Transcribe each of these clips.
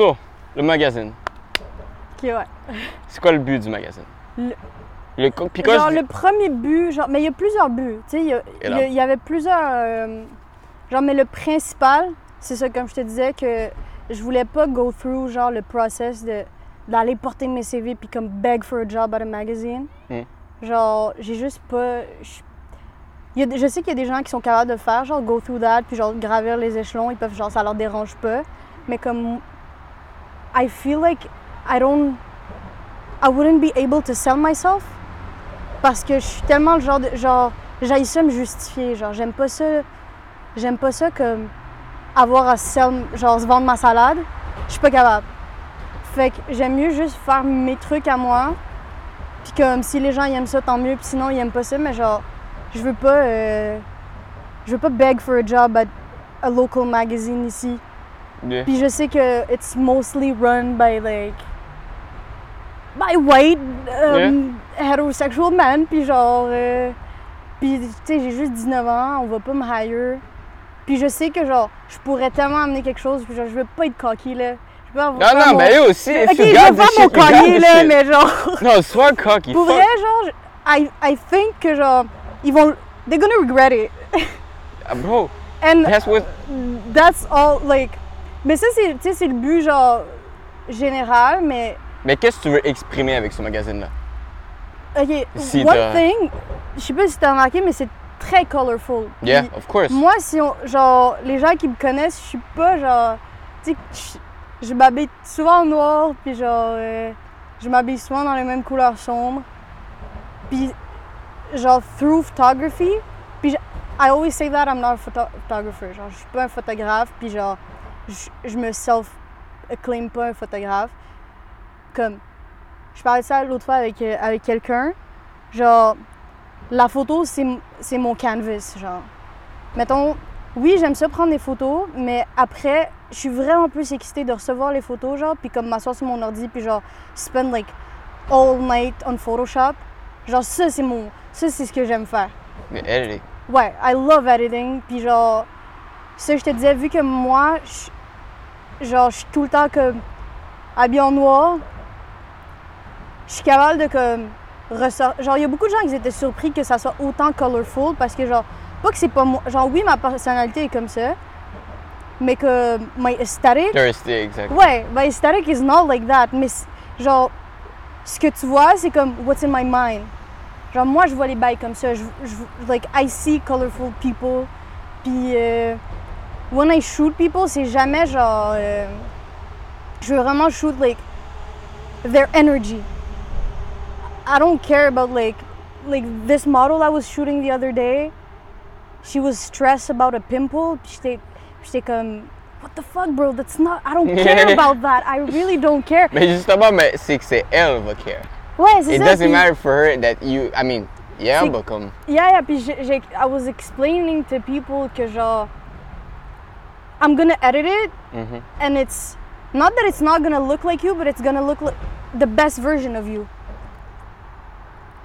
So, le magazine. Ok, ouais. C'est quoi le but du magazine? Le- puis genre je le premier but, genre, mais il y a plusieurs buts. Tu sais, il y, a- il il avait plusieurs. euh, genre, mais le principal, c'est ça, comme je te disais, que je voulais pas go through, genre, le process de d'aller porter mes CV puis comme beg for a job at a magazine. Hmm. Genre, j'ai juste pas. Je, il y a des- je sais qu'il y a des gens qui sont capables de faire, genre, go through that, puis genre, gravir les échelons, ils peuvent, genre, ça leur dérange pas. Mais comme. I feel like I don't. I wouldn't be able to sell myself parce que je suis tellement le genre de genre j'aille ça me justifier genre j'aime pas ça j'aime pas ça comme avoir à sell, genre se vendre ma salade. Je suis pas capable. Fait que j'aime mieux juste faire mes trucs à moi. Puis comme si les gens ils aiment ça tant mieux. Puis sinon ils aiment pas ça mais genre je veux pas euh, je veux pas beg for a job at a local magazine ici Yeah. puis je sais que it's mostly run by like by white um, heterosexual men. Puis genre, euh, puis tu sais, j'ai juste 19 ans, on va pas me hire. Puis je sais que genre, je pourrais tellement amener quelque chose. Puis genre, je veux pas être cocky là. Je veux pas avoir Non, non, mon- mais eux aussi, if Ok, you je got faire shit, mon là, mais genre, Non, sois cocky. pour fuck. vrai, genre, I, I think que genre, ils vont, they're gonna regret it. Ah, Bro, And that's what. that's all, like, mais ça c'est, le but genre général, mais Mais qu'est-ce que tu veux exprimer avec ce magazine-là? Ok, Si one thing, je sais pas si t'as remarqué, mais c'est très colorful. Yeah, Puis of course. Moi, si on, genre, les gens qui me connaissent, je suis pas genre, tu sais, je, m'habille souvent en noir, puis genre, euh, je m'habille souvent dans les mêmes couleurs sombres. Puis, genre, through photography, puis je- I always say that I'm not a photo- photographer. Genre, je suis pas un photographe, puis genre, je, je me self-acclaim pas un photographe. Comme, je parlais de ça l'autre fois avec, euh, avec quelqu'un. Genre, la photo, c'est mon canvas, genre. Mettons, oui, j'aime ça prendre des photos, mais après, je suis vraiment plus excitée de recevoir les photos, genre, puis comme m'asseoir sur mon ordi, puis genre, spend like all night on Photoshop. Genre, ça, c'est mon. Ça, c'est ce que j'aime faire. Mais editing. Ouais, I love editing, puis genre, ça, je te disais, vu que moi, je- genre, je suis tout le temps comme habillée en noir, je suis capable de comme ressortir. Genre, il y a beaucoup de gens qui étaient surpris que ça soit autant colorful parce que, genre, pas que c'est pas moi. Genre, oui, ma personnalité est comme ça, mais que my aesthetic. Thirsty, exact. Ouais, my aesthetic is not like that. Mais genre, ce que tu vois, c'est comme what's in my mind. Genre, moi, je vois les bails comme ça. Je, je- like, I see colorful people. Puis, euh, when I shoot people, c'est jamais genre. euh, je veux vraiment shoot, like, their energy. I don't care about, like, like this model I was shooting the other day. She was stressed about a pimple. J'étais j'étais comme, what the fuck, bro? That's not. I don't care about that. I really don't care. Mais justement, mais c'est que c'est elle va care. Ouais, c'est It doesn't puis- matter for her that you. I mean, yeah, but comme. Yeah, yeah. Puis j'ai- I was explaining to people que genre, I'm gonna edit it, Mhm. and it's not that it's not gonna look like you, but it's gonna look like the best version of you.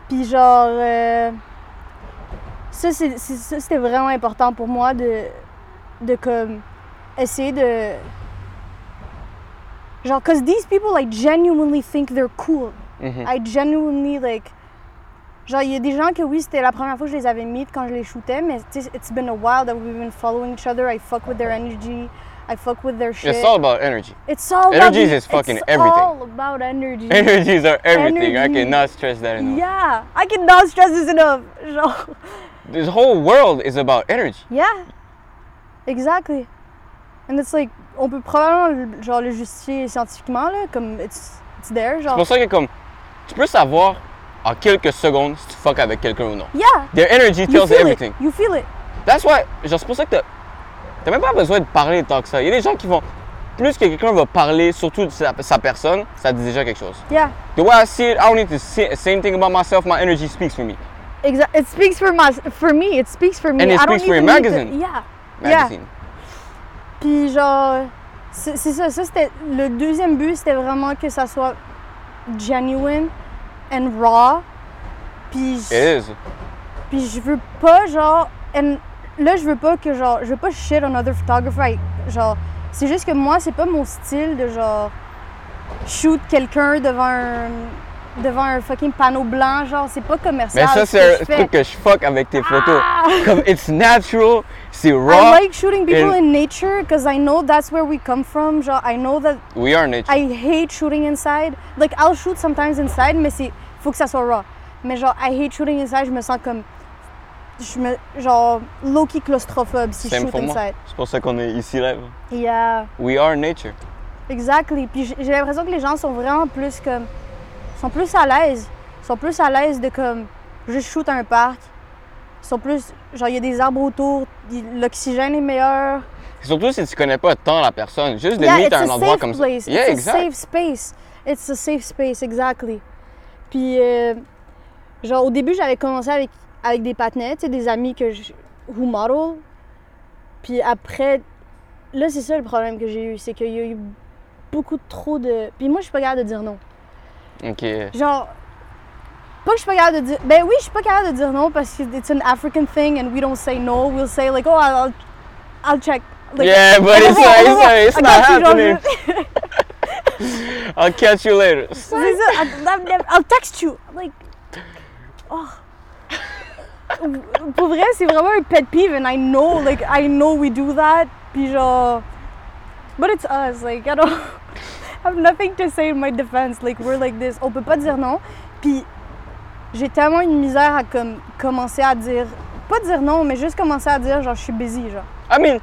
Puis genre, euh, ça, c'est, c'est- ça, c'était vraiment important pour moi de, de comme essayer de, genre, cause these people like genuinely think they're cool. Mhm. I genuinely like. Genre, il y a des gens que oui, c'était la première fois que je les avais mis quand je les shootais, mais it's been a while that we've been following each other. I fuck with their energy. I fuck with their shit. It's all about energy. It's all about Energies the- is fucking it's everything. all about energy. Energies are everything. I Energy. cannot stress that enough. Yeah, I cannot stress this enough. Genre, This whole world is about energy. yeah, exactly. And it's like, on peut probablement le- genre le justifier scientifiquement là, comme it's, it's there, C'est genre. pour ça que comme tu peux savoir en quelques secondes si tu fuck avec quelqu'un ou non. Yeah, Their energy you tells feel everything. it. You feel it. That's why, genre c'est pour ça que t'as même pas besoin de parler tant que ça. Il y a des gens qui vont plus que quelqu'un va parler surtout de sa, sa personne, ça dit déjà quelque chose. Yeah. The way I see it, I don't need to say, say anything about myself. My energy speaks for me. Exactly. It speaks for my, for me. It speaks for me. And it I don't speaks for your need to- magazine. yeah. Magazine. Puis genre, c'est ça. Ça c'était le deuxième but, c'était vraiment que ça soit genuine and raw. Puis It is. puis je veux pas genre, and là je veux pas que genre, je veux pas shit on other photographer. Genre, C'est juste que moi, c'est pas mon style de genre shoot quelqu'un devant un devant un fucking panneau blanc, genre c'est pas commercial. Mais ça, ce c'est que un je truc que je fuck avec tes photos. Ah! Comme, it's natural, c'est I raw. like shooting people in nature because I know that's where we come from. Genre, I know that We are nature. I hate shooting inside. Like, I'll shoot sometimes inside, mais c'est faut que ça soit raw. Mais genre, I hate shooting inside. Je me sens comme je me genre low-key claustrophobe si je shoot inside. C'est pour ça qu'on est ici là. Yeah, We are nature. exactly. Puis j'ai l'impression que les gens sont vraiment plus comme sont plus à l'aise, sont plus à l'aise de comme juste shoot à un parc. Ils sont plus genre il y a des arbres autour, l'oxygène est meilleur. Surtout si tu connais pas tant la personne. Juste de Yeah, it's à un a endroit comme place. ça. Yeah, it's a safe space. It's a safe space, exactly. Puis, euh, genre, au début, j'avais commencé avec, avec des partenaires, des amis que je. who model. Puis après, là, c'est ça le problème que j'ai eu, c'est qu'il y a eu beaucoup trop de. Puis moi, je suis pas capable de dire non. Ok. Genre, pas que je suis pas capable de dire. Ben oui, je suis pas capable de dire non parce que it's an African thing and we don't say no. We'll say, like, oh, I'll, I'll check. Like, Yeah, but it's not- it's not- it's not happening. I'll catch you later. I'll, I'll text you. Like, oh. Pour vrai, c'est vraiment un pet peeve and I know, like, I know we do that. Puis genre, but it's us. Like, I don't I have nothing to say in my defense. Like, we're like this. On peut pas dire non. Puis j'ai tellement une misère à comme commencer à dire, pas dire non, mais juste commencer à dire genre je suis busy, genre. I mean,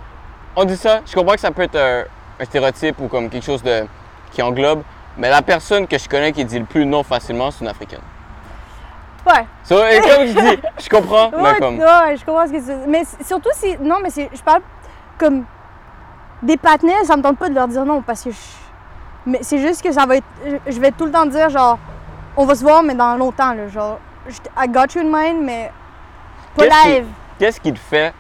on dit ça, je comprends que ça peut être un, un stéréotype ou comme quelque chose de, qui englobe, mais la personne que je connais qui dit le plus non facilement, c'est une africaine. Ouais. So, et comme je dis, je comprends, mais Ouais, comme. ouais, je comprends ce que tu veux. Mais surtout si. Non, mais je parle comme. Des partenaires, ça me tente pas de leur dire non parce que je. Mais c'est juste que ça va être. Je vais tout le temps dire genre. On va se voir, mais dans longtemps, là. Genre. I got you in mind, mais. Pas Qu'est-ce qui- live. Qu'est-ce qui te fait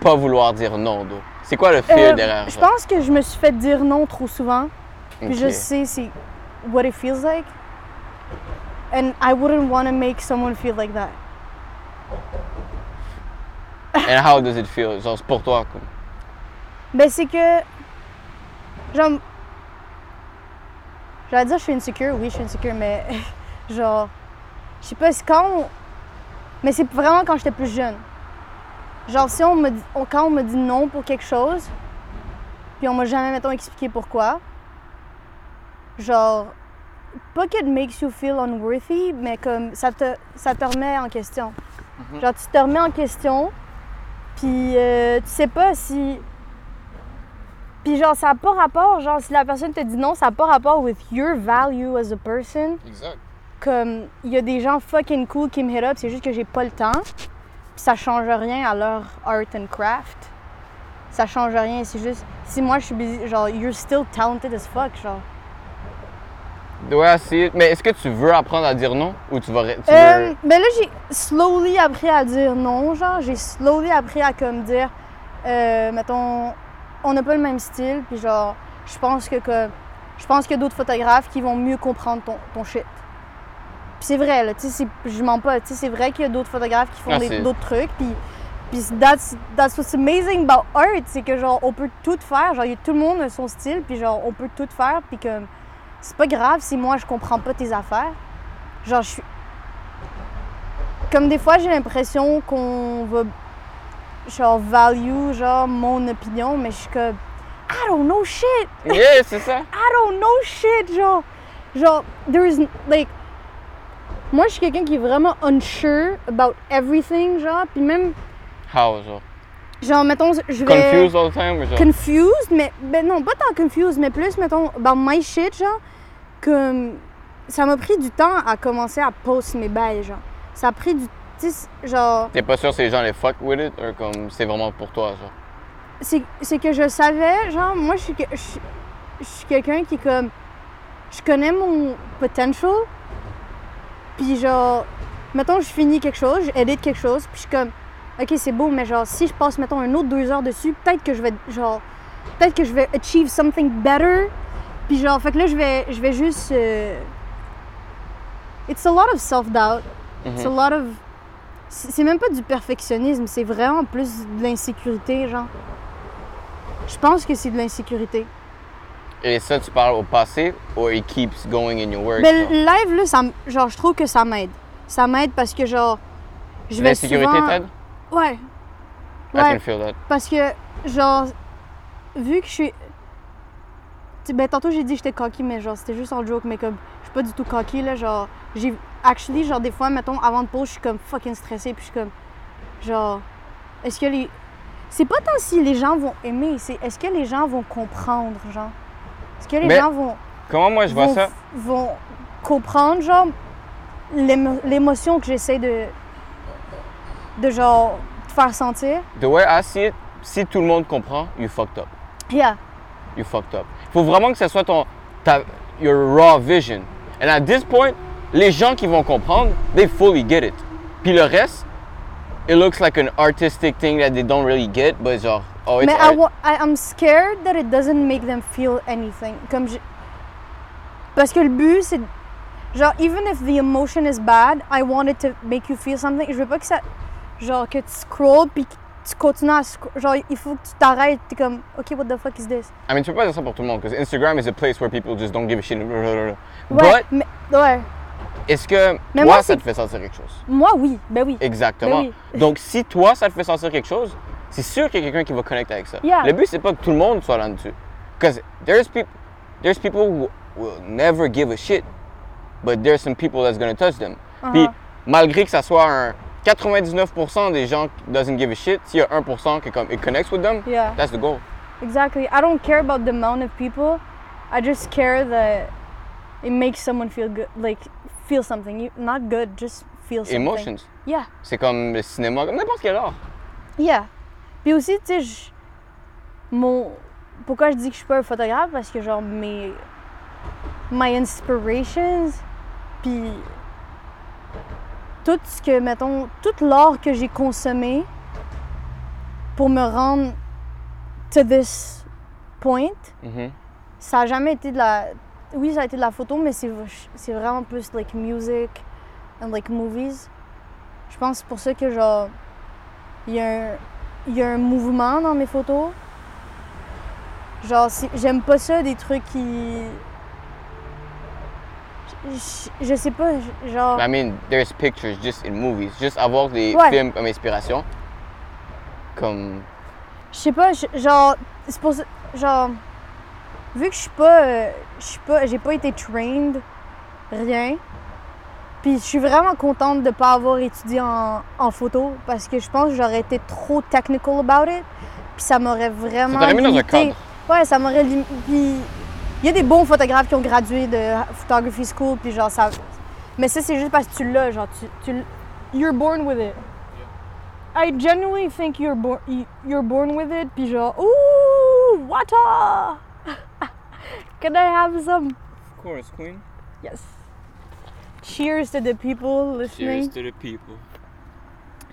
pas vouloir dire non, d'eau? C'est quoi le fil Euh, derrière je pense que je me suis fait dire non trop souvent. Puis je sais c'est what it feels like. And I wouldn't want to make someone feel like that. And how does it feel? Genre, c'est pour toi, comme. Ben, c'est que. Genre. J'allais dire, je suis insécure. Oui, je suis insécure, mais. genre. Je sais pas, c'est quand. on- Mais c'est vraiment quand j'étais plus jeune. Genre, si on me dit. quand on me dit non pour quelque chose, puis on m'a jamais, mettons, expliqué pourquoi. Genre. Pas que it makes you feel unworthy, mais comme ça te, ça te remet en question. Genre, tu te remets en question, puis euh, tu sais pas si. Puis genre, ça n'a pas rapport, genre, si la personne te dit non, ça n'a pas rapport with your value as a person. Exact. Comme, il y a des gens fucking cool qui me hit up, c'est juste que j'ai pas le temps. Puis ça change rien à leur art and craft. Ça change rien, c'est juste, si moi je suis busy, genre, you're still talented as fuck, genre. Ouais, c'est. Mais est-ce que tu veux apprendre à dire non? Ou tu vas. Tu Euh, veux... ben là, j'ai slowly appris à dire non, genre. J'ai slowly appris à comme dire, euh, mettons, on n'a pas le même style, puis genre, je pense que, que je pense qu'il y a d'autres photographes qui vont mieux comprendre ton, ton shit. Puis c'est vrai, là, tu sais, je mens pas, tu sais, c'est vrai qu'il y a d'autres photographes qui font Ah, d'autres trucs, puis, puis that's, that's what's amazing about art, c'est que genre, on peut tout faire, genre, il y a- tout le monde a son style, puis genre, on peut tout faire, puis comme, c'est pas grave si moi je comprends pas tes affaires. Genre, je suis comme des fois, j'ai l'impression qu'on va genre value genre mon opinion, mais je suis comme I don't know shit. Yeah, c'est ça. I don't know shit, genre genre there's like moi je suis quelqu'un qui est vraiment unsure about everything, genre puis même How, genre? genre mettons je vais Confused all the time? Genre? confused, mais ben non, pas tant confused, mais plus mettons about my shit, genre comme ça m'a pris du temps à commencer à post mes bails, genre. Ça a pris du tu sais, genre T'es pas sûr si les gens les fuck with it? Ou comme c'est vraiment pour toi, genre? c'est c'est que je savais, genre, moi, je suis, que- je, suis- je suis quelqu'un qui, comme, je connais mon potential, puis genre, mettons, je finis quelque chose, j'édite quelque chose, puis je suis comme, ok, c'est beau, mais genre, si je passe, mettons, un autre deux heures dessus, peut-être que je vais, genre, peut-être que je vais achieve something better, puis genre, fait que là, je vais, je vais juste, euh, it's a lot of self-doubt, it's a Mhm. lot of, c'est même pas du perfectionnisme, c'est vraiment plus de l'insécurité, genre. Je pense que c'est de l'insécurité. Et ça, tu parles au passé, or it keeps going in your? Mais genre? le live, là, ça, genre, je trouve que ça m'aide. Ça m'aide parce que, genre, je vais L'insécurité souvent... t'aide? Ouais. I Ouais. can feel that. Parce que, genre, vu que je suis. Ben, tantôt j'ai dit que j'étais cocky, mais genre, c'était juste en joke, mais comme, suis pas du tout cocky, là. Genre, j'ai. Actually, genre, des fois, mettons, avant de pause, je suis comme fucking stressée, puis je suis comme. Genre, est-ce que les. C'est pas tant si les gens vont aimer, c'est est-ce que les gens vont comprendre, genre? Est-ce que les Mais- gens vont. Comment moi je vois vont, ça? vont comprendre, genre, l'émo- l'émotion que j'essaie de. de, genre, te faire sentir? The way I see it, si tout le monde comprend, you fucked up. Yeah. You fucked up. Faut vraiment que ce soit ton, ta, your raw vision. And at this point, les gens qui vont comprendre, they fully get it. Puis le reste, it looks like an artistic thing that they don't really get, but genre, oh, it's Mais I, art. I, I'm scared that it doesn't make them feel anything. Comme je... Parce que le but, c'est. Genre, even if the emotion is bad, I want it to make you feel something. Je veux pas que ça. Genre, que tu scrolls puis tu continues à. Genre, il faut que tu t'arrêtes. T'es comme, OK, what the fuck is this? I mean, tu peux pas dire ça pour tout le monde, parce que Instagram is a place where people just don't give a shit. Ouais. But, mais, ouais. est-ce que Mais moi, ça te fait sentir quelque chose? Moi, oui. Ben oui. Exactement. Ben Donc, si toi, ça te fait sentir quelque chose, c'est sûr qu'il y a quelqu'un qui va connecter avec ça. Yeah. Le but, c'est pas que tout le monde soit là-dessus. Because there's, peop there's people who will never give a shit, but there's some people that's gonna touch them. Puis, Uh-huh. malgré que ça soit un 99% des gens doesn't give a shit, s'il y a 1% qui comme, it connects with them, Yeah. that's the goal. Exactly. I don't care about the amount of people. I just care that it makes someone feel good. Like, feel something. You, not good, just feel something. Emotions. Yeah. C'est comme le cinéma, comme n'importe quel art. Yeah. Puis aussi, tu sais, mon. Pourquoi je dis que je suis pas un photographe? Parce que, genre, mes. My inspirations, puis. Tout ce que, mettons, tout l'art que j'ai consommé pour me rendre to this point, Mhm. ça a jamais été de la. Oui, ça a été de la photo, mais c'est vraiment plus like music and like movies. Je pense que c'est pour ça que genre il y a un il y a un mouvement dans mes photos. Genre j'aime pas ça des trucs qui je, sais pas genre I mean, there's pictures just in movies. Juste avoir des Ouais. films comme inspiration. Comme. Je sais pas, genre, c'est pour ça, genre, vu que je suis pas, euh, je suis pas, j'ai pas été trained, rien, puis je suis vraiment contente de pas avoir étudié en, en photo, parce que je pense que j'aurais été trop technical about it, puis ça m'aurait vraiment t'aurait mis dans un cadre. Ouais, ça m'aurait puis il y a des bons photographes qui ont gradué de photography school, puis genre ça, mais ça c'est juste parce que tu l'as, genre, tu, tu you're born with it. I genuinely think you're born you're born with it. Puis genre, ooh, water. Can I have some? Of course, Queen. Yes. Cheers to the people listening. to the people.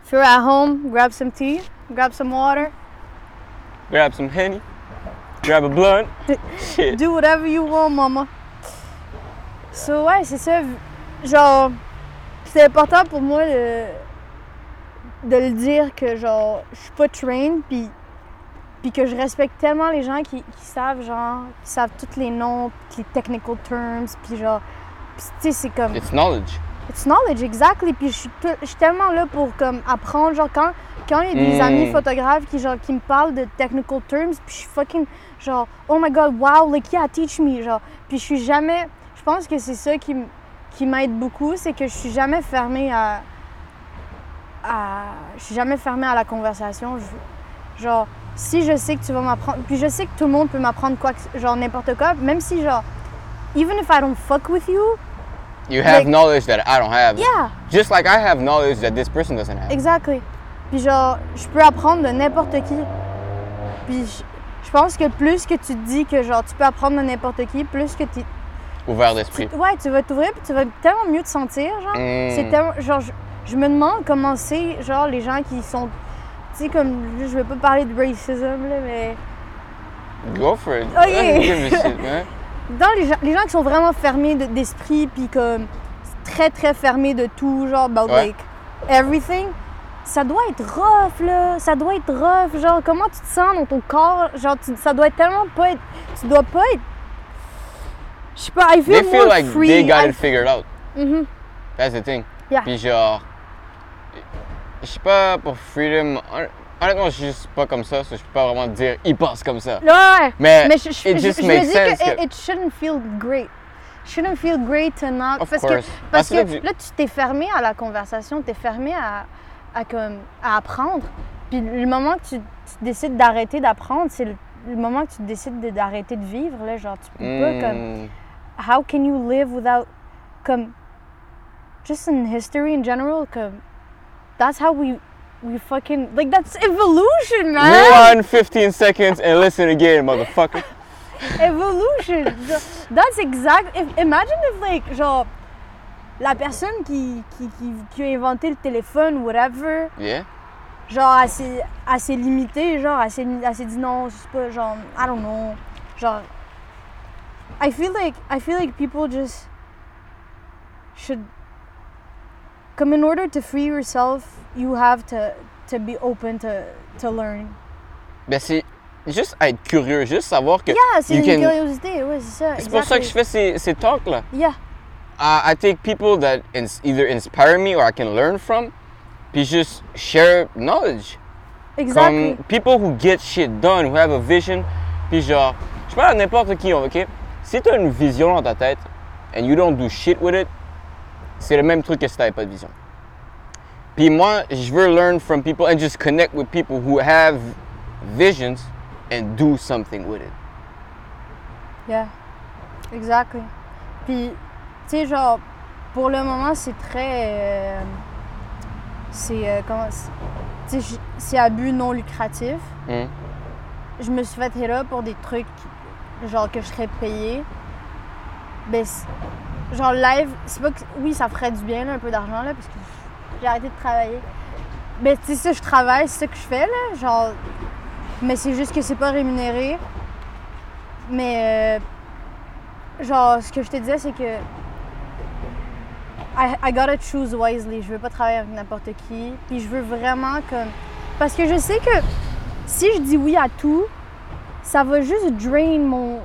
If you're at home, grab some tea, grab some water, Grab some Henny. Grab a blunt. Shit. do whatever you want, mama. So ouais, c'est ça. Genre, c'est important pour moi de, de le dire que genre, je suis pas trained, puis puis que je respecte tellement les gens qui, qui savent genre, qui savent tous les noms, puis les technical terms, puis genre, tu sais, c'est comme It's knowledge. It's knowledge, exactly. Puis je suis, tout- je suis tellement là pour comme apprendre. Genre, quand quand il y a des Mm. amis photographes qui, genre, qui me parlent de technical terms, puis je suis fucking genre, oh my god, wow, like, yeah, teach me. Genre, puis je suis jamais. Je pense que c'est ça qui, qui m'aide beaucoup, c'est que je suis jamais fermée à. à je suis jamais fermée à la conversation. Je- genre, si je sais que tu vas m'apprendre. Puis je sais que tout le monde peut m'apprendre quoi, genre n'importe quoi, même si, genre, even if I don't fuck with you, You have Like- knowledge that I don't have. yeah. Just like I have knowledge that this person doesn't have. Exactly. Puis genre, je peux apprendre de n'importe qui. Puis je, je pense que plus que tu te dis que genre tu peux apprendre de n'importe qui, plus que tu, Ouvert d'esprit. ouais, tu vas t'ouvrir puis tu vas tellement mieux te sentir, genre. Mm. C'est tellement genre je, je me demande comment c'est genre les gens qui sont tu sais comme je veux pas parler de racism là, mais Go for it. I dans les gens, les gens qui sont vraiment fermés de- d'esprit puis comme très très fermés de tout genre about Ouais. like everything ça doit être rough, là. Ça doit être rough. Genre, comment tu te sens dans ton corps? Genre, tu- ça doit tellement pas être. Tu dois pas être. Je sais pas, I feel They more feel like free. they got I- it figured out. Mhm. That's the thing. Yeah. Puis genre, je sais pas pour freedom. Hon- Honnêtement, je suis juste pas comme ça, so je peux pas vraiment dire ils pensent comme ça. Ouais, Mais, mais je, je, it je- just je makes me dis sense que, que- it, shouldn't feel great. Shouldn't feel great to not. Of parce course. que, parce que là, tu- t'es fermé à la conversation, t'es fermé à, à, comme, à apprendre. Puis le moment que tu, tu décides d'arrêter d'apprendre, c'est le, le moment que tu décides de- d'arrêter de vivre. Là, genre, tu peux pas comme. Hmm, How can you live without. Comme. Just in history in general, comme. That's how we. We fucking. Like, that's evolution, man! Rewind 15 seconds and listen again, motherfucker. Evolution. That's exact. If, imagine if like genre la personne qui, qui, qui, qui a inventé le téléphone whatever, Yeah. genre elle s'est limitée, genre elle s'est dit non, c'est pas genre I don't know, genre I feel like I feel like people just should come in order to free yourself, you have to to be open to to learn. Ben c'est juste être curieux, juste savoir que. Yeah, c'est une can- curiosité, ouais, c'est ça. C'est pour ça que je fais ces, ces talks là. Yeah. I, I take people that ins- either inspire me or I can learn from, puis juste share knowledge. Exactly. Comme people who get shit done, who have a vision, puis genre, je parle à n'importe qui, ok? Si tu as une vision dans ta tête and you don't do shit with it, c'est le même truc que si t'avais pas de vision. Puis moi, je veux learn from people and just connect with people who have visions and do something with it. Yeah. Exactly. Puis, tu sais, genre, pour le moment, c'est très. euh, c'est. euh, comment. Tu sais, c'est à but non lucratif. Hmm. Je me suis fait up pour des trucs, genre, que je serais payée. Ben, genre, live, c'est pas que. Oui, ça ferait du bien, là, un peu d'argent, là, parce que j'ai arrêté de travailler. Ben, tu sais, ça, je travaille, c'est ça que je fais, là. Genre. Mais c'est juste que c'est pas rémunéré. Mais. euh, genre, ce que je te disais, c'est que. I, I gotta choose wisely. Je veux pas travailler avec n'importe qui. Puis je veux vraiment comme. Parce que je sais que si je dis oui à tout, ça va juste drain mon.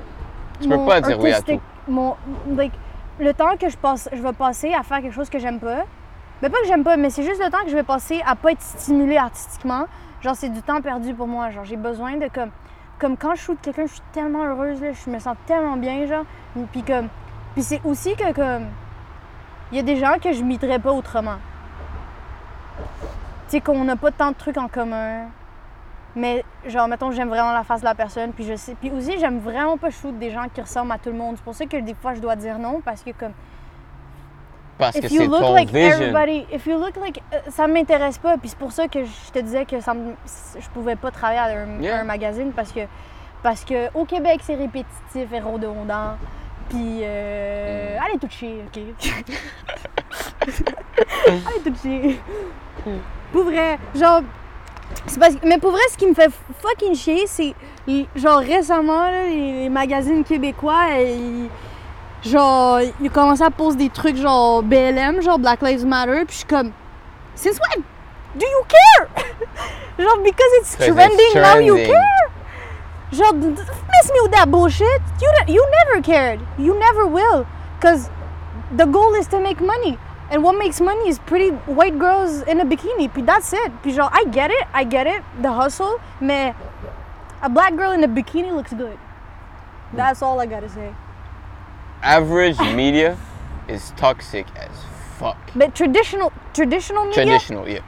Tu peux pas dire oui à artistic- Mon, like, le temps que je, passe, je vais passer à faire quelque chose que j'aime pas. Mais pas que j'aime pas, mais c'est juste le temps que je vais passer à pas être stimulée artistiquement. Genre, c'est du temps perdu pour moi. Genre, j'ai besoin de comme. Comme quand je shoot quelqu'un, je suis tellement heureuse, je me sens tellement bien, genre. Puis comme. Puis c'est aussi que comme. Il y a des gens que je m'iterais pas autrement. Tu sais, qu'on n'a pas tant de trucs en commun. Mais genre, mettons, j'aime vraiment la face de la personne, puis je sais. Puis aussi, j'aime vraiment pas shoot des gens qui ressemblent à tout le monde. C'est pour ça que des fois, je dois dire non, parce que comme. Parce que If you c'est look ton like vision. everybody, if you look like, euh, ça m'intéresse pas. Puis c'est pour ça que je te disais que ça me- je pouvais pas travailler à un, Yeah. un magazine parce que parce que au Québec c'est répétitif et redondant. Puis euh, Mm. allez tout chier, ok? allez tout chier. Pour vrai, genre. Mais pour vrai, ce qui me fait fucking chier, c'est genre récemment, là, les, magazines québécois, ils- genre, ils commencé à poser des trucs genre BLM, genre Black Lives Matter, puis je suis comme, since when do you care? genre, because it's trending, now you care? Genre, miss me with that bullshit. You, you never cared. You never will. Because the goal is to make money. And what makes money is pretty white girls in a bikini. Puis that's it. Puis genre, I get it. I get it. The hustle. Mais a black girl in a bikini looks good. That's all I gotta say. Average media is toxic as fuck. But traditional, traditional media Traditional, yeah.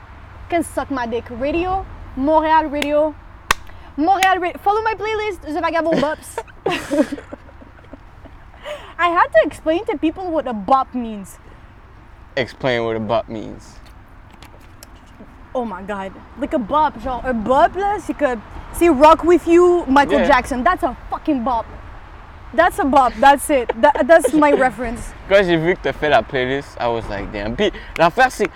can suck my dick. Radio, Montreal Radio. Montreal Radio. Follow my playlist, The Vagabond Bops. I had to explain to people what a bop means. Explain what a bot means. Oh my god. Like a bop, genre un bop là, c'est que c'est Rock With You, Michael Yeah. Jackson. That's a fucking bop. That's a bop. That's it. That, that's my reference. Quand j'ai vu que t'as fait la playlist, I was like, damn. Puis l'affaire, c'est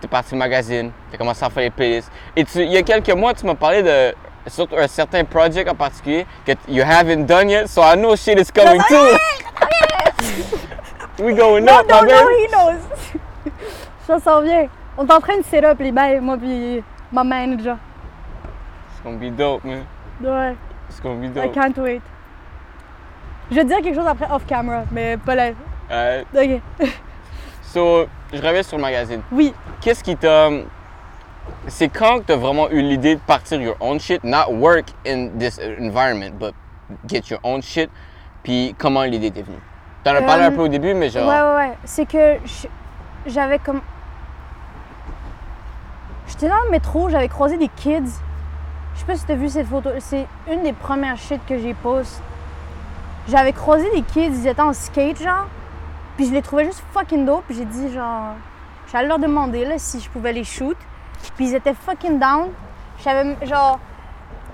t'es parti au magazine, t'as commencé à faire les playlists. Et tu- il y a quelques mois, tu m'as parlé de surtout un certain project en particulier que you haven't done yet, so I know shit is coming too. we going No, up, no, my no, baby. he knows. Ça s'en vient. On est en train de set up les bails, moi puis ma manager. It's gonna be dope, man. Ouais, It's gonna be I dope. can't wait. Je vais te dire quelque chose après off camera, mais pas là. Alright. Ok. So, je reviens sur le magazine. Oui. Qu'est-ce qui t'a. C'est quand que t'as vraiment eu l'idée de partir your own shit, not work in this environment, but get your own shit, puis comment l'idée t'est venue? T'en as parlé Euh, un peu au début, mais genre. Ouais, ouais, ouais. C'est que j'avais comme. J'étais dans le métro, j'avais croisé des kids. Je sais pas si t'as vu cette photo. C'est une des premières shit que j'ai post. J'avais croisé des kids, ils étaient en skate, genre. Puis je les trouvais juste fucking dope. Puis j'ai dit, genre. J'allais leur demander, là, si je pouvais les shoot. Puis ils étaient fucking down. J'avais, genre.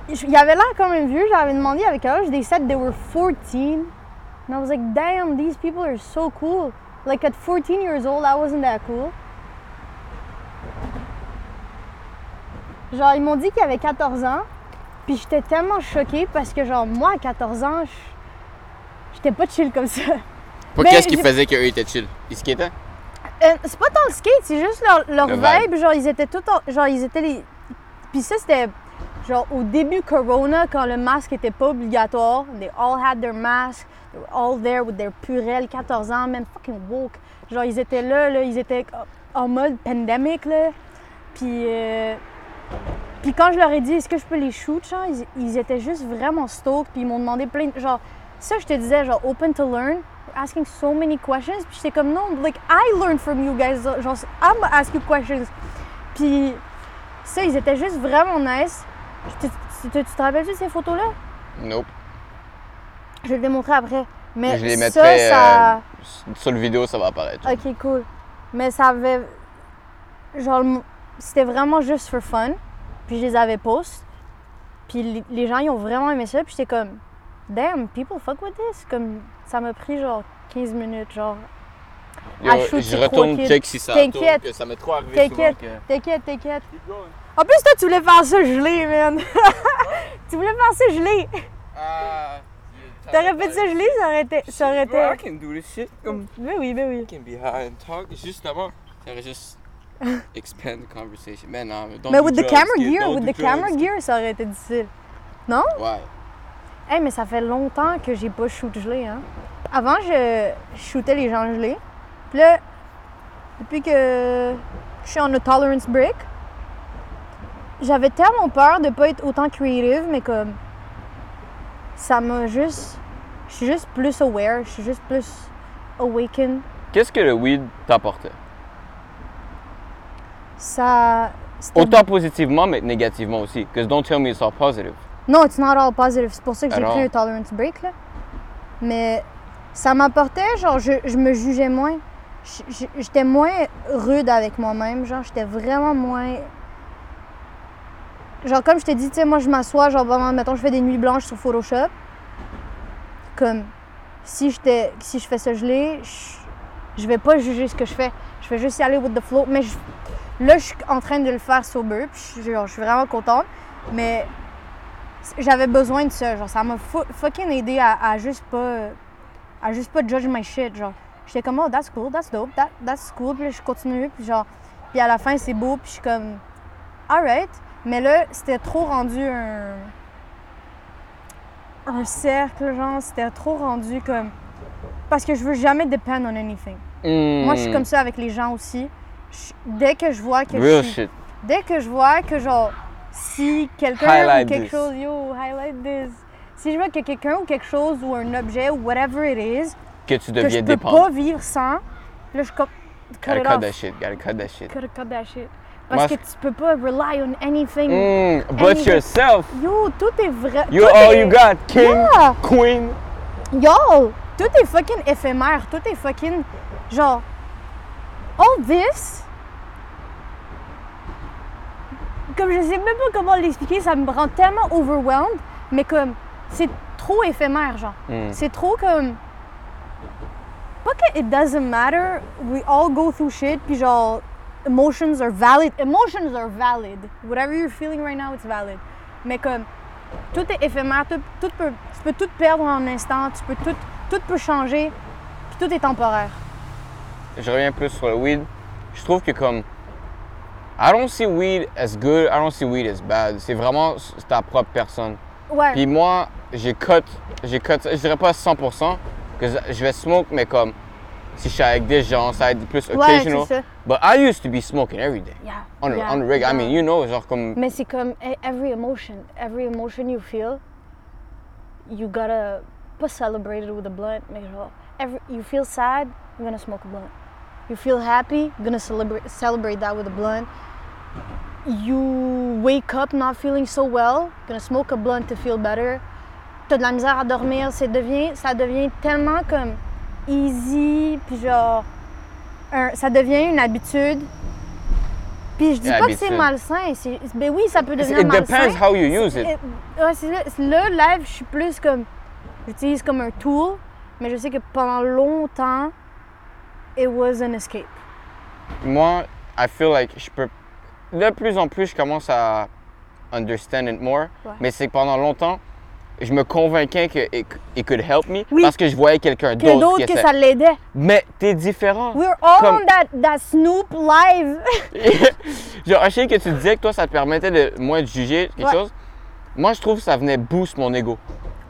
Il y avait l'air quand même vieux. J'avais demandé avec eux, they said they were 14. And I was like, damn, these people are so cool. Like at 14 years old, I wasn't that cool. Genre, ils m'ont dit qu'ils avaient 14 ans. Puis j'étais tellement choquée parce que, genre, moi, à 14 ans, j'étais pas chill comme ça. Mais qu'est-ce qui j'ai- faisait qu'eux étaient chill? Ils skataient? Euh, c'est pas tant le skate, c'est juste leur, leur Le vibe. vibe. Genre, ils étaient tout. en- Genre, ils étaient les. Puis ça, c'était. Genre, au début Corona, quand le masque était pas obligatoire, they all had their mask, they were all there with their purelles, 14 ans, man, fucking woke. Genre, ils étaient là, là, ils étaient en mode pandemic, là. Puis. euh, Puis quand je leur ai dit, est-ce que je peux les shoot, genre, ils, étaient juste vraiment stoked, puis ils m'ont demandé plein de. Genre, ça, je te disais, genre, open to learn, asking so many questions, puis j'étais comme, non, like, I learned from you guys, genre, I'm ask you questions. Puis ça, ils étaient juste vraiment nice. Tu te rappelles de ces photos-là? Nope. Je vais te les montrer après. Mais Je les ça, mettrai ça... euh, sur le vidéo, ça va apparaître. Ok, cool. Mais ça avait. Genre, le- c'était vraiment juste for fun. Puis je les avais post. Puis les- gens, ils ont vraiment aimé ça. Puis j'étais comme, damn, people fuck with this. Comme, ça m'a pris genre 15 minutes, genre. Yo, à shoot, je retourne check si ça T'inquiète. tourne, que ça m'est trop arrivé souvent T'inquiète, que... t'inquiète, t'inquiète. Keep going. En plus, toi, tu voulais faire ça gelé, man. tu voulais faire ça gelé. Ah, T'aurais fait ça gelé, ça aurait été. Ça aurait Bro, I été. can do this shit. Comme, Ben oui, ben oui. I can be high and talk. Justement, ça aurait juste expand the conversation. Mais non, mais Mais with the camera gear, with the camera gear, ça aurait été difficile. Ouais. Hey, mais ça fait longtemps que j'ai pas shoot gelé, hein. Avant, je shootais les gens gelés. Puis là, depuis que je suis en a tolerance break, j'avais tellement peur de pas être autant creative, mais comme ça m'a juste. Je suis juste plus aware, je suis juste plus awakened. Qu'est-ce que le weed t'apportait? Ça. Autant positivement, mais négativement aussi. Because don't tell me it's all positive. Non, it's not all positive. C'est pour ça que j'ai pris un tolerance break, là. Mais ça m'apportait, genre, je, je me jugeais moins. J'étais moins rude avec moi-même, genre, j'étais vraiment moins... Genre, comme je t'ai dit, tu sais, moi, je m'assois, genre, vraiment, mettons, je fais des nuits blanches sur Photoshop. Comme, si, si je fais ça gelé, je, vais pas juger ce que je fais. Je vais juste y aller with the flow. Mais là, je suis en train de le faire sober, puis je, suis vraiment contente. Mais j'avais besoin de ça. Genre, ça m'a fu- fucking aidé à, à juste pas. à juste pas judge my shit. Genre, j'étais comme, oh, that's cool, that's dope, that, that's cool. Puis là, je continue. Puis genre, puis à la fin, c'est beau. Puis je suis comme, alright. Mais là, c'était trop rendu un. un cercle, genre, c'était trop rendu comme. Parce que je veux jamais depend on anything. Moi, je suis comme ça avec les gens aussi. Je- dès que je vois que je Real suis shit. dès que je vois que genre si quelqu'un Highlight ou quelque this. chose yo highlight this si je vois que quelqu'un ou quelque chose ou un objet ou whatever it is Que tu que je deviens peux dépendant. pas vivre sans là je suis comme cut it cut off that shit. Gotta cut that shit. cut, cut that shit parce que tu peux pas rely on anything Mm, but Any- yourself. yo tout est vrai You're tout all est- you got. King, Yeah. queen. Yo, tout est fucking éphémère, tout est fucking genre all this comme je sais même pas comment l'expliquer, ça me rend tellement overwhelmed, mais comme c'est trop éphémère genre. Mm. C'est trop comme pas que it doesn't matter, we all go through shit puis genre emotions are valid, emotions are valid. Whatever you're feeling right now, it's valid. Mais comme tout est éphémère, tout, tout peut, tu peux tout perdre en un instant, tu peux tout, tout peut changer, puis tout est temporaire. Je reviens plus sur le weed. Je trouve que comme I don't see weed as good, I don't see weed as bad. C'est vraiment ta propre personne. Ouais. Puis moi, j'ai cut, j'ai cut, je dirais pas 100%, que je vais smoke, mais comme si je suis avec des gens, ça va être plus ouais, occasional. ça. But I used to be smoking every day. Yeah. On, a- yeah, on the regular. I yeah. mean, you know, genre comme. Mais c'est comme e- every emotion, every emotion you feel, you gotta pas celebrate it with a blunt, mais genre every you feel sad, you're gonna smoke a blunt. You feel happy, you're gonna celebrate celebrate that with a blunt. You wake up not feeling so well, gonna smoke a blunt to feel better. T'as de la misère à dormir, devient, ça devient tellement comme easy, puis genre un- ça devient une habitude. Puis je dis pas que c'est malsain, ben oui, ça peut devenir It malsain. depends how you use it. Et- ouais, c'est ça. Là, live, je suis plus comme. J'utilise comme un tool, mais je sais que pendant longtemps, it was an escape. Moi, I feel like je peux. De plus en plus, je commence à understand it more. Ouais. Mais c'est que pendant longtemps, je me convainquais que it, it could help me Oui. parce que je voyais quelqu'un Que d'autre d'autres qui que ça l'aidait. Mais t'es différent. We're all Comme- on that, that Snoop live. Genre, je sais que tu disais que toi, ça te permettait de moins de juger quelque Ouais. chose. Moi, je trouve que ça venait boost mon ego.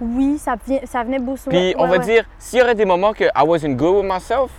oui, ça, ça venait booster. Puis, ouais, on va ouais. dire, s'il y aurait des moments que I wasn't good with myself,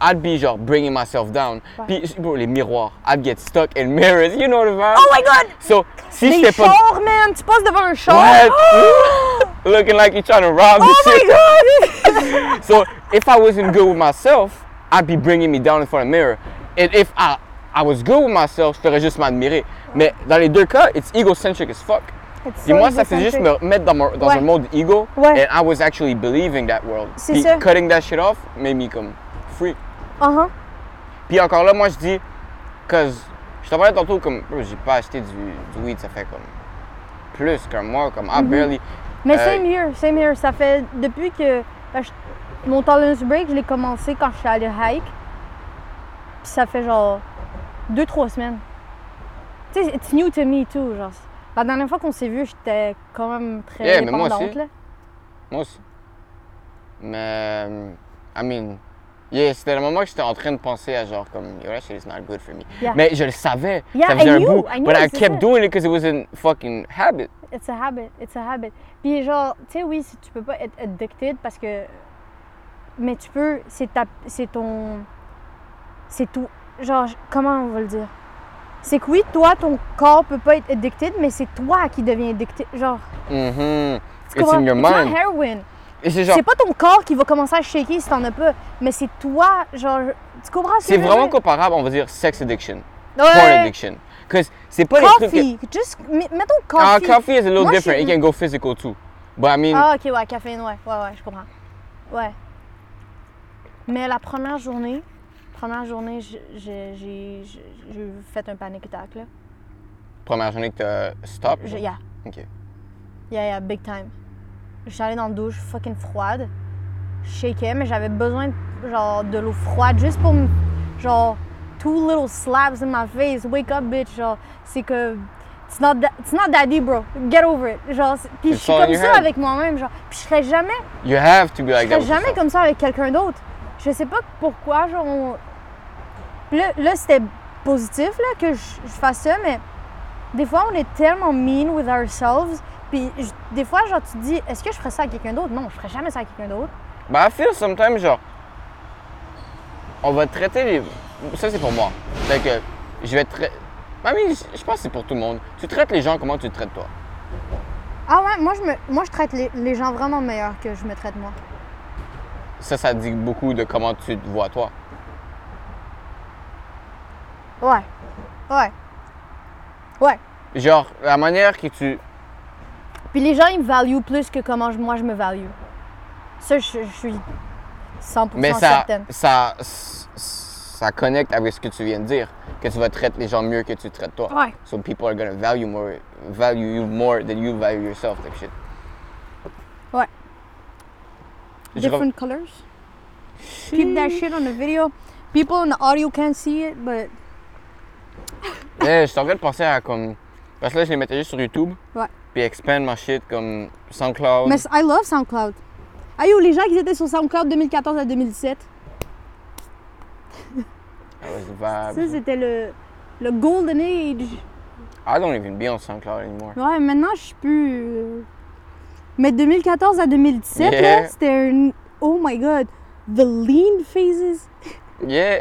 I'd be genre bringing myself down. Ouais. Puis, bro, les miroirs, I'd get stuck in mirrors, you know the vibe? Oh my god! So, si Les j'étais pas. chars, man! Tu passes devant un char! What? Oh! Looking like you're trying to rob Oh the my shit. god! So, if I wasn't good with myself, I'd be bringing me down in front of the mirror. And if I, I was good with myself, je ferais juste m'admirer. Mais dans les deux cas, it's egocentric as fuck. It's Puis so moi, ça faisait juste me mettre dans, mon- dans Ouais. un mode ego. Ouais. And I was actually believing that world. C'est ça. cutting that shit off made me comme free. Uh-huh. Puis encore là, moi, je dis, cause je t'en parlais tantôt comme, j'ai pas acheté du, du weed, ça fait comme plus qu'un mois, comme Mm-hmm. I barely. Mais Euh, same here, same here. Ça fait depuis que ben, je- mon tolerance break, je l'ai commencé quand je suis allée hike. Puis ça fait genre deux, trois semaines. Tu sais, it's new to me too. Genre. La dernière fois qu'on s'est vu, j'étais quand même très Yeah, mais moi aussi. Là. Moi aussi. Mais, euh, I mean, yeah, c'était le moment que j'étais en train de penser à genre comme, yo, that shit is not good for me. Yeah. Mais je le savais. Yeah, ça I faisait un knew, bout. I knew, but I kept ça. doing it because it was a fucking habit. It's a habit, it's a habit. Puis genre, tu sais, oui, si tu peux pas être addicted parce que. Mais tu peux, c'est ta, c'est ton. C'est tout. Genre, comment on va le dire? C'est que oui, toi, ton corps peut pas être addicted, mais c'est toi qui deviens addicted. Genre, Mhm. tu It's in your It's not mind. heroin. C'est genre, pas ton corps qui va commencer à shaker si t'en as pas, mais c'est toi, genre, tu comprends ce que c'est vraiment comparable, on va dire, sex addiction, Ouais. porn addiction. C'est pas les trucs. que- Coffee, just, mettons coffee. Ah, coffee is a little Moi, different. It can go physical too. But I mean, Ah, ok, ouais, caféine, ouais, ouais, ouais, je comprends. Ouais. Mais la première journée, première journée, j'ai fait un panic attack, là. première journée que t'as stop? Je- yeah, Ok. yeah, yeah, big time. Allée dans la douche fucking froide. Je shakeais, mais j'avais besoin, genre, de l'eau froide juste pour me. Genre, two little slaps in my face. Wake up, bitch. Genre, c'est que. It's not, it's not daddy, bro. Get over it. Genre, puis je suis comme ça head. avec moi-même. Genre, puis je serais jamais You have to be like Je serais jamais comme ça avec quelqu'un d'autre. Je sais pas pourquoi, genre. on- Là, là, c'était positif là, que je, je fasse ça, mais des fois, on est tellement mean with ourselves. Puis je- des fois, genre, tu te dis, est-ce que je ferais ça à quelqu'un d'autre? Non, je ferais jamais ça à quelqu'un d'autre. Ben, I feel sometimes, genre, on va traiter les. Ça, c'est pour moi. Fait que je vais traiter. Mean, je je pense que c'est pour tout le monde. Tu traites les gens comment tu te traites toi? Ah ouais, moi, je, me, moi, je traite les, les gens vraiment meilleurs que je me traite moi. Ça, ça dit beaucoup de comment tu te vois toi. Ouais. Ouais. Ouais. Genre, la manière que tu. Puis les gens, ils me valuent plus que comment je- moi, je me value. Ça, je, je suis 100% Mais ça, certaine. ça, ça connecte avec ce que tu viens de dire. Que tu vas traiter les gens mieux que tu traites toi. Ouais. So people are gonna value more, value you more than you value yourself, type shit. Ouais. Different colors. Keep that shit on the video. People in the audio can't see it, but Mais je suis en train de penser à comme. Parce que là, je les mettais juste sur YouTube. Ouais. Puis expand ma shit comme SoundCloud. mais I love SoundCloud. Ah yo, les gens qui étaient sur SoundCloud 2014 à 2017, That was the vibe. ça c'était le le golden age. I don't even be on SoundCloud anymore. Ouais, maintenant, je suis plus. euh, Mais 2014 à 2017, Yeah. là, c'était un. Oh my god. The lean phases. Yeah,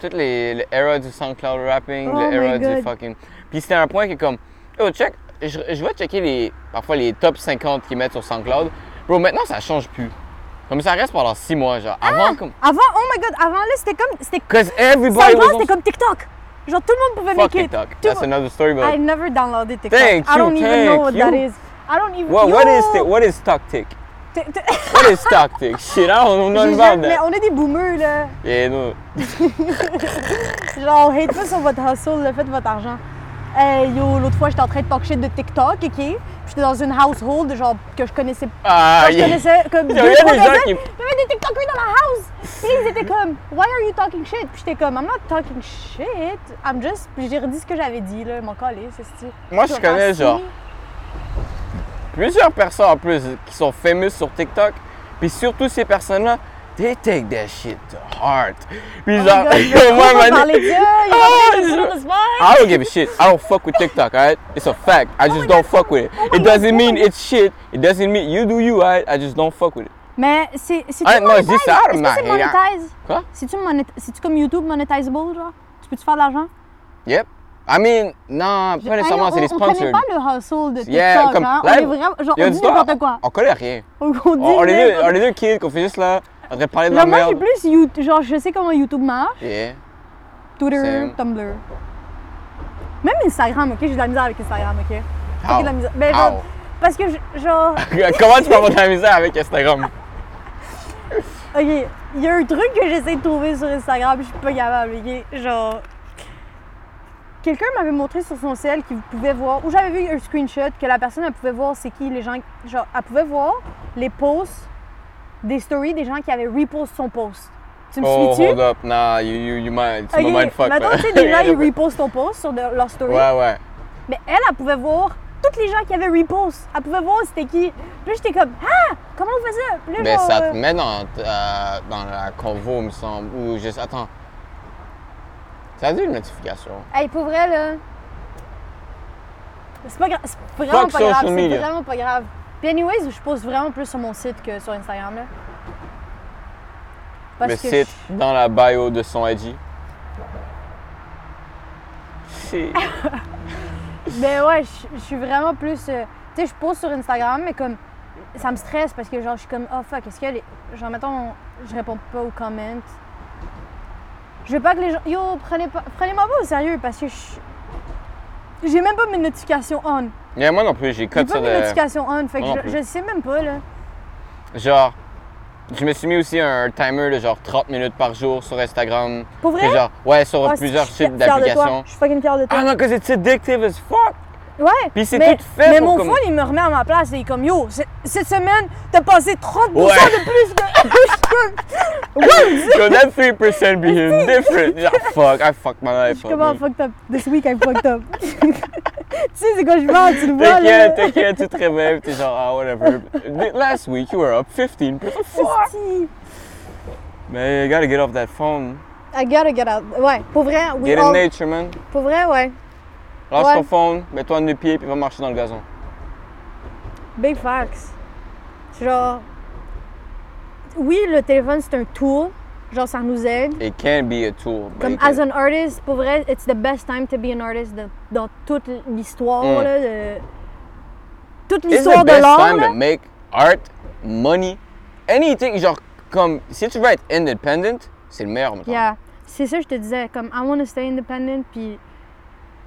toutes les, les eras du SoundCloud rapping, Oh le my era du fucking. Puis c'était un point qui est comme, oh check, je, je vais checker les, parfois les top 50 qu'ils mettent sur SoundCloud. Bro, maintenant ça change plus. Comme ça reste pendant 6 mois, genre. Avant, comme. Avant, oh my god, avant là, c'était comme. C'était Cause everybody SoundCloud, c'était comme TikTok. Genre, tout le monde pouvait Fuck make it. TikTok. Tout- That's another story, but. I never downloaded TikTok. Thank I don't you, even know what that you. is. I don't even What, Yo! what is what is TokTik? T- t- What is TokTik? Shit, I don't know nothing about Mais that. on est des boomers, là. Yeah, no. Genre, hate pas sur votre hustle, le fait de votre argent. Yo, l'autre fois, j'étais en train de talk shit de TikTok, OK? Puis j'étais dans une household, genre, que je connaissais Ah, Genre, je connaissais comme Il deux, y a des trois gens personnes. qui- Il y avait des TikTokers dans la house. Puis ils étaient comme, Why are you talking shit? Puis j'étais comme, I'm not talking shit. I'm just. Puis j'ai redit ce que j'avais dit, là. Mon collé, c'est ce Moi, je connais, genre, plusieurs personnes en plus qui sont famous sur TikTok. Puis surtout ces personnes-là, they take that shit to heart. Puis Oh genre, moi, man. I don't give a shit. I don't fuck with TikTok, alright? It's a fact. I just don't fuck with it. Oh It doesn't oh mean it's shit. It doesn't mean you do you, alright? I just don't fuck with it. Mais c'est. Est-ce que c'est regarde. monetize? Quoi? C'est-tu monet... c'est-tu comme YouTube monetizable, genre? Tu peux-tu faire de l'argent? Yep. I mean, non, pas nécessairement, Hey, c'est des On connaît sponsors. pas le hustle de TikTok, Yeah, comme hein? On là, est vraiment. Genre, on dit n'importe quoi. On connaît rien. On, est deux, on est deux kids qu'on fait juste là, parler de la Genre, moi, je suis merde. plus YouTube. Genre, je sais comment YouTube marche. Yeah. Twitter, Same. Tumblr. Même Instagram, ok? J'ai de la misère avec Instagram, ok? How? J'ai de la misère. Ben, How? parce que, genre, Comment tu peux avoir de la misère avec Instagram? ok, il y a un truc que j'essaie de trouver sur Instagram, je suis pas capable, ok? Genre, quelqu'un m'avait montré sur son cell qu'il pouvait voir, ou j'avais vu un screenshot que la personne, elle pouvait voir c'est qui les gens, genre, elle pouvait voir les posts des stories des gens qui avaient repost son post. Tu me Oh, suis-tu? hold up. Nah, you, you, you might, tu Ok, m'as mettons, là. tu sais, des gens, ils repostent ton post sur de- leur story. Ouais, ouais. Mais elle, elle pouvait voir toutes les gens qui avaient repost. Elle pouvait voir c'était qui. Puis là, j'étais comme, ah, comment on fait ça? Puis là, Mais genre, ça euh, te met dans, euh, dans la convo, me semble. Ou juste, attends. Ça a dit une notification. Hey, pour vrai, là. C'est pas grave. C'est vraiment Fuck pas grave. C'est vraiment pas grave. Puis, anyways, je poste vraiment plus sur mon site que sur Instagram, là. Parce Le que site je- dans la bio de son IG. C'est. Ben ouais, je je suis vraiment plus. euh, tu sais, je poste sur Instagram, mais comme. Ça me stresse parce que, genre, je suis comme, oh fuck, est-ce que les. Genre, mettons, je réponds pas aux comments. Je veux pas que les gens. Yo, prenez pas. Prenez-moi pas au sérieux parce que je. J'ai même pas mes notifications on. Yeah, moi non plus, j'ai J'ai cut pas mes notifications on. Fait que Moi non je, plus. je sais même pas, là. Genre, je me suis mis aussi un timer de genre 30 minutes par jour sur Instagram. Pour vrai? Puis genre, ouais, sur Ah, plusieurs je suis sites fière de toi. d'applications. Je suis fucking fière de toi. Ah non, que c'est addictive as fuck! Ouais. Puis c'est mais, tout fait Mais pour mon comme- phone, il me remet à ma place et il est comme Yo, cette semaine, t'as passé 30% Ouais. de plus que. What? So that 3% being different. Yeah, fuck, I fucked my Je life suis up. comment man. fucked up? This week I fucked up. tu sais, c'est quoi je parle, tu le vois. T'inquiète, t'inquiète, tu te réveilles, t'es genre, ah, whatever. Last week, you were up 15%. Fuck! Mais you gotta get off that phone. I gotta get out. Ouais, pour vrai, we Get in all- nature, man. Pour vrai, ouais. Lâche Ouais. ton phone, mets-toi en deux pieds, puis va marcher dans le gazon. Big facts. Genre. Oui, le téléphone, c'est un tool. Genre, ça nous aide. It can be a tool. Comme it can- as an artist, pour vrai, it's the best time to be an artist de- dans toute l'histoire, Mm. là. de- toute It's l'histoire the de best l'art. time là. to make art, money, anything. Genre, comme, si tu veux être independent, c'est le meilleur moment. Yeah. C'est ça que je te disais, comme I want to stay independent, puis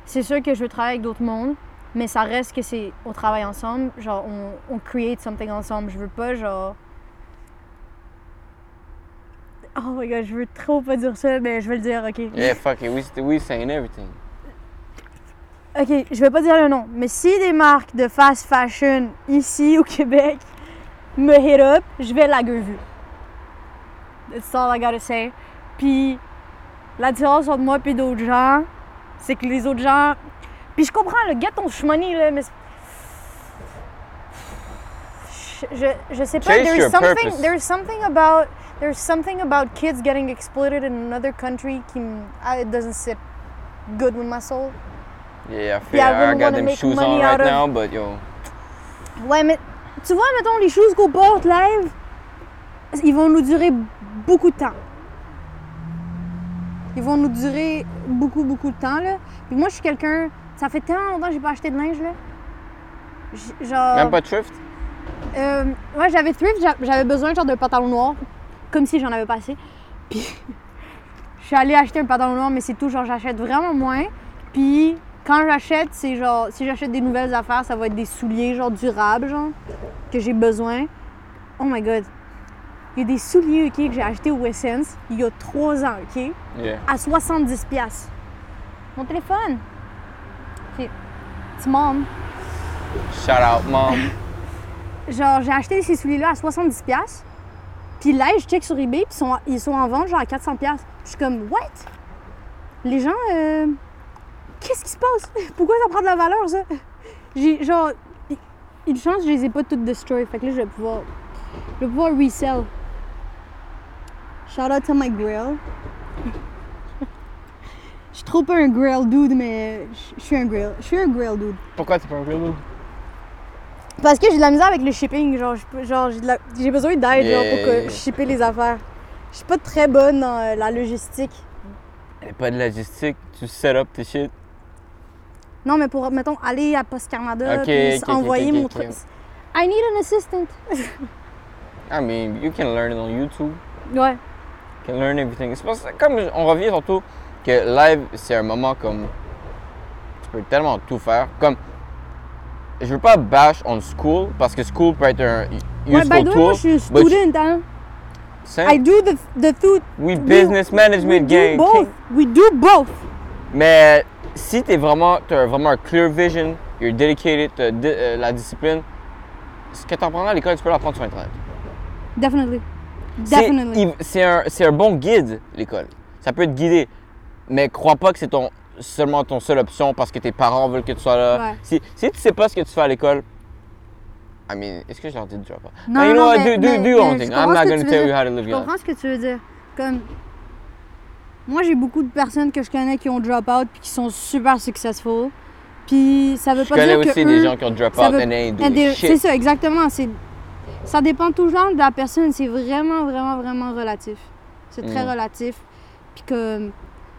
c'est sûr que je veux travailler avec d'autres mondes, mais ça reste que c'est on travaille ensemble, genre on, on create something ensemble. Je veux pas genre Oh my god, je veux trop pas dire ça, mais je vais le dire, ok. Yeah, fuck it, we, we saying everything. Ok, je vais pas dire le nom, mais si des marques de fast fashion ici au Québec me hit up, je vais la gueule. That's all I gotta say. Puis la différence entre moi et d'autres gens, c'est que les autres gens. Puis je comprends, le get ton là, mais. Je, je, sais pas, Chase there's something, purpose. there's something about there's something about kids getting exploited in another country qui m- ah, it doesn't sit good with my soul. Yeah, I I feel I wouldn't got them shoes on right of- now, but yo, Ouais, mais tu vois, mettons, les shoes qu'on porte live, ils vont nous durer beaucoup de temps. Ils vont nous durer beaucoup, beaucoup de temps, là. Puis moi, je suis quelqu'un... Ça fait tellement longtemps que j'ai pas acheté de linge, là. Genre... même pas de thrift? Euh, ouais, j'avais thrift, j'a- j'avais besoin genre d'un pantalon noir, comme si j'en avais pas assez. Puis je suis allée acheter un pantalon noir, mais c'est tout, genre j'achète vraiment moins. Puis quand j'achète, c'est genre, si j'achète des nouvelles affaires, ça va être des souliers genre durables, genre, que j'ai besoin. Oh my god. Il y a des souliers, ok, que j'ai achetés au Essence il y a trois ans, ok, Yeah. à 70$. piastres. Mon téléphone. Ok. Petit mom. Shout out, mom. Genre, j'ai acheté ces souliers-là à 70$. piastres. Puis là, je check sur eBay, puis ils sont, ils sont en vente genre à 400$. piastres. Je suis comme, what? Les gens, euh, qu'est-ce qui se passe? Pourquoi ça prend de la valeur, ça? J'ai, genre, une chance, je les ai pas toutes destroy. Fait que là, je vais pouvoir, je vais pouvoir resell. Shout out to my grill. Je suis trop pas un grill dude, mais je suis un grill. Je suis un grill dude. Pourquoi t'es pas un grill? Parce que j'ai de la misère avec le shipping, genre, j'ai, la- besoin d'aide genre, pour que shipper les affaires. Je suis pas très bonne dans euh, la logistique. Et pas de logistique, tu set up tes shit. Non, mais pour, mettons, aller à Post Canada puis envoyer mon truc. I need an assistant. I mean, you can learn it on YouTube. Ouais. You can learn everything. C'est parce que, comme on revient surtout que live, c'est un moment comme. Tu peux tellement tout faire. Comme. Je veux pas bash on school parce que school peut être un Ouais, useful by the way, tool. moi, je suis but student, hein. same- I do the, the two. we business management we gang. do both. We do both. Mais si t'es vraiment, t'as vraiment un clear vision, you're dedicated, t'as di- euh, la discipline, ce que t'apprendras à l'école, tu peux l'apprendre sur Internet. Definitely. C'est- un, un bon guide, l'école. Ça peut te guider. Mais crois pas que c'est ton, seulement ton seule option parce que tes parents veulent que tu sois là. Ouais. Si, si tu sais pas ce que tu fais à l'école, I mean, est-ce que je leur dis de drop out? Non, you know mais- do, do, do your je thing. I'm not tu veux tell dire. you how to live Je comprends ce que tu veux dire. Comme. Moi, j'ai beaucoup de personnes que je connais qui ont drop out puis qui sont super successful. Puis ça veut Je pas connais dire que aussi eux- des gens qui ont drop out veut- and they they- C'est ça, exactement. C'est ça dépend toujours de la personne. C'est vraiment, vraiment, vraiment relatif. C'est très Mm. relatif. Puis que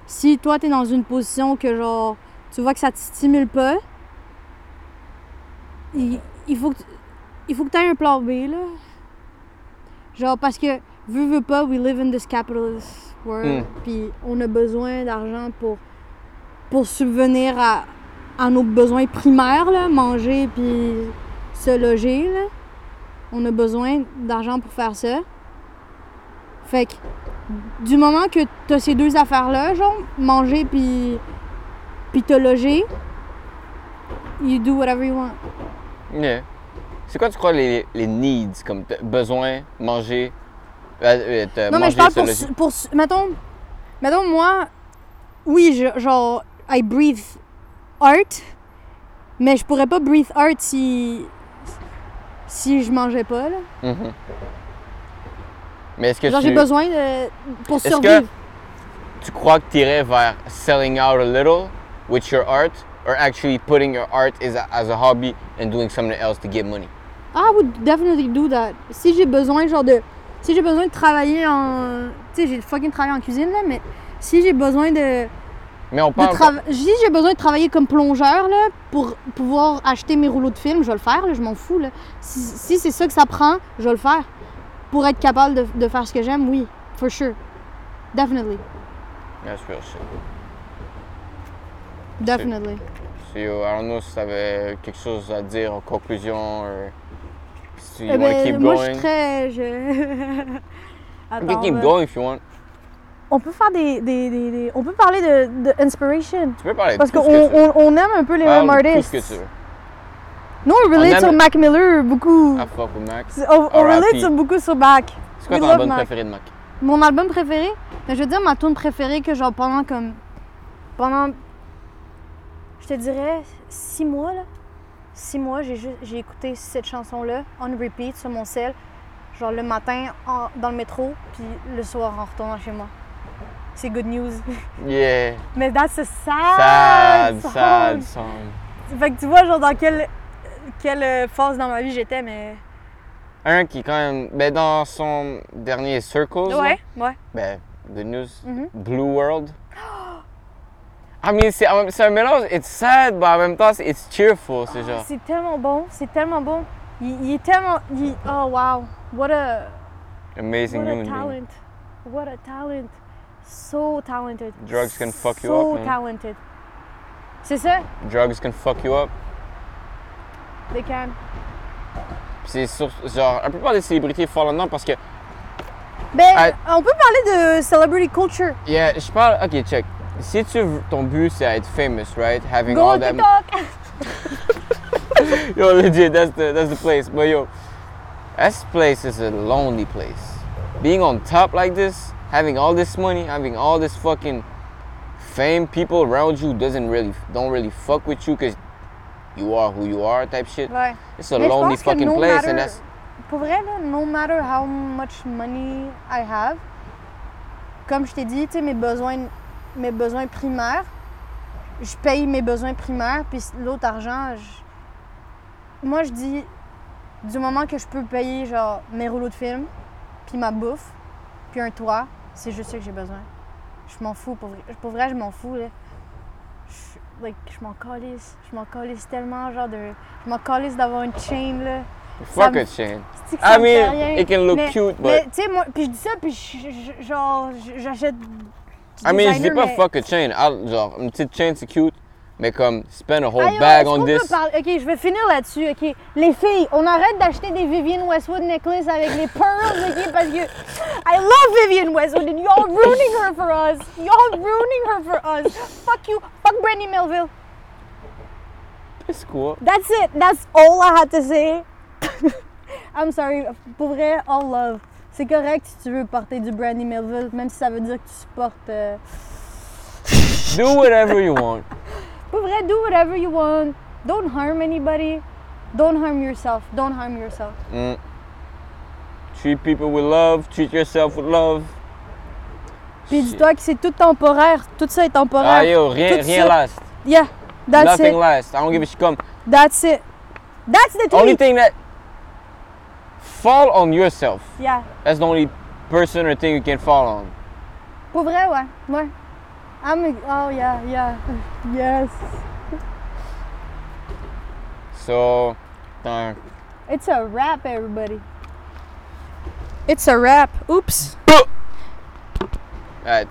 si toi, t'es dans une position que genre, tu vois que ça te stimule pas, il, il faut que il faut que tu aies un plan B, là. Genre, parce que, veux, veux pas, we live in this capitalist world. Mm. Puis on a besoin d'argent pour, pour subvenir à, à nos besoins primaires, là, manger puis se loger, là. On a besoin d'argent pour faire ça. Fait que, du moment que tu as ces deux affaires-là, genre, manger puis, puis te loger, you do whatever you want. Yeah. C'est quoi, tu crois, les, les needs, comme besoin, manger, euh, euh, Non, mais je parle pour, loger? pour. mettons, moi, oui, je- genre, I breathe art, mais je pourrais pas breathe art si. Si je mangeais pas, là. Mhm. Mais est-ce que Genre, tu, j'ai besoin de. pour survivre. tu crois que tu irais vers selling out a little with your art or actually putting your art as a, as a hobby and doing something else to get money? I would definitely do that. Si j'ai besoin, genre, de. Si j'ai besoin de travailler en. Tu sais, j'ai fucking travaillé en cuisine, là, mais si j'ai besoin de. Mais on parle. Si j'ai besoin de travailler comme plongeur là, pour pouvoir acheter mes rouleaux de film, je vais le faire, là, je m'en fous. Là. Si, si c'est ça que ça prend, je vais le faire. Pour être capable de, de faire ce que j'aime, oui, for sure. Definitely. That's real shit. Definitely. So, yo, I don't know si tu avais quelque chose à dire en conclusion or si you Eh want to ben, keep moi, going. je suis très. Je... You Attends, can keep going if you want. On peut faire des, des, des- des- On peut parler de, de inspiration. Tu peux parler de Parce qu'on on, on aime un peu les mêmes de tout artistes. ce que tu veux. Nous, on relate sur Mac Miller beaucoup. With Max. On, on relate sur beaucoup sur Mac. C'est quoi ton album Mac. préféré de Mac? Mon album préféré, je veux dire ma tune préférée que genre pendant comme pendant je te dirais six mois là, six mois j'ai juste j'ai écouté cette chanson là on repeat sur mon cell, genre le matin en- dans le métro puis le soir en retournant chez moi. C'est good news. Yeah. Mais that's a Sad, sad, song. sad song. Fait que tu vois, genre, dans quelle, quelle euh, phase dans ma vie j'étais, mais. Un qui, quand même, ben, dans son dernier Circles, là, Ouais, ouais. ben, good news, Mhm. Blue World. I mean, c'est un mélange, it's sad, mais en même temps, c'est- it's cheerful, c'est genre. C'est tellement bon, c'est tellement bon. Il, il est tellement. il- oh wow, what a, Amazing what a talent. What a talent. So talented. Drugs can fuck you so up, man. talented. C'est ça? Drugs can fuck you up. They can. C'est sur, genre, la plupart des célébrités font là-dedans parce que, Ben, Ah. on peut parler de celebrity culture. yeah, je parle, ok, check. Si tu, ton but c'est être famous, right? Having Go all that. TikTok! Yo, legit, that's the that's the place. But yo, this place is a lonely place. Being on top like this, having all this money, having all this fucking fame, people around you doesn't really don't really fuck with you because you are who you are type shit. Ouais. It's a Mais lonely fucking no place, matter- and that's Pour vrai, là, no matter how much money I have, comme je t'ai dit, tu sais, mes besoins, mes besoins primaires, je paye mes besoins primaires, puis l'autre argent, je- moi je dis, du moment que je peux payer genre mes rouleaux de film, puis ma bouffe, puis un toit, c'est juste ça que j'ai besoin. Je m'en fous, pour vrai, pour vrai, je m'en fous. Là. Je, like, je m'en calisse, je m'en calisse tellement, genre de, je m'en calisse d'avoir une chain là. fuck a chain. C'est que ça I mean, rien? it can look mais, cute, mais but tu sais, moi, puis je dis ça, puis je- genre, j'achète. I mean, je dis pas mais- fuck a chain. Genre, une petite chain c'est cute, mais comme spend a whole bag on peut this. Ok, je vais finir là-dessus. Ok, les filles, on arrête d'acheter des Vivienne Westwood necklaces avec les pearls, ok, parce que I love Vivienne Westwood and y'all ruining her for us. Y'all ruining her for us. Fuck you. Fuck Brandy Melville. It's cool. That's it. That's all I had to say. I'm sorry. Pour vrai, all love. C'est correct si tu veux porter du Brandy Melville, même si ça veut dire que tu supportes. euh, Do whatever you want. Pour vrai, do whatever you want. Don't harm anybody. Don't harm yourself. Don't harm yourself. Mm. Treat people with love. Treat yourself with love. Puis dis-toi que c'est tout temporaire. Tout ça est temporaire. Ah yo, rien, Tout rien ça- last. Yeah, that's Nothing it. lasts. I don't give a shit. That's it. That's the Only tweet. thing that fall on yourself. Yeah. That's the only person or thing you can fall on. Pour vrai, ouais. Ouais. I'm, oh yeah, yeah. Yes. So, uh, It's a wrap, everybody. It's a wrap. Oops. alright.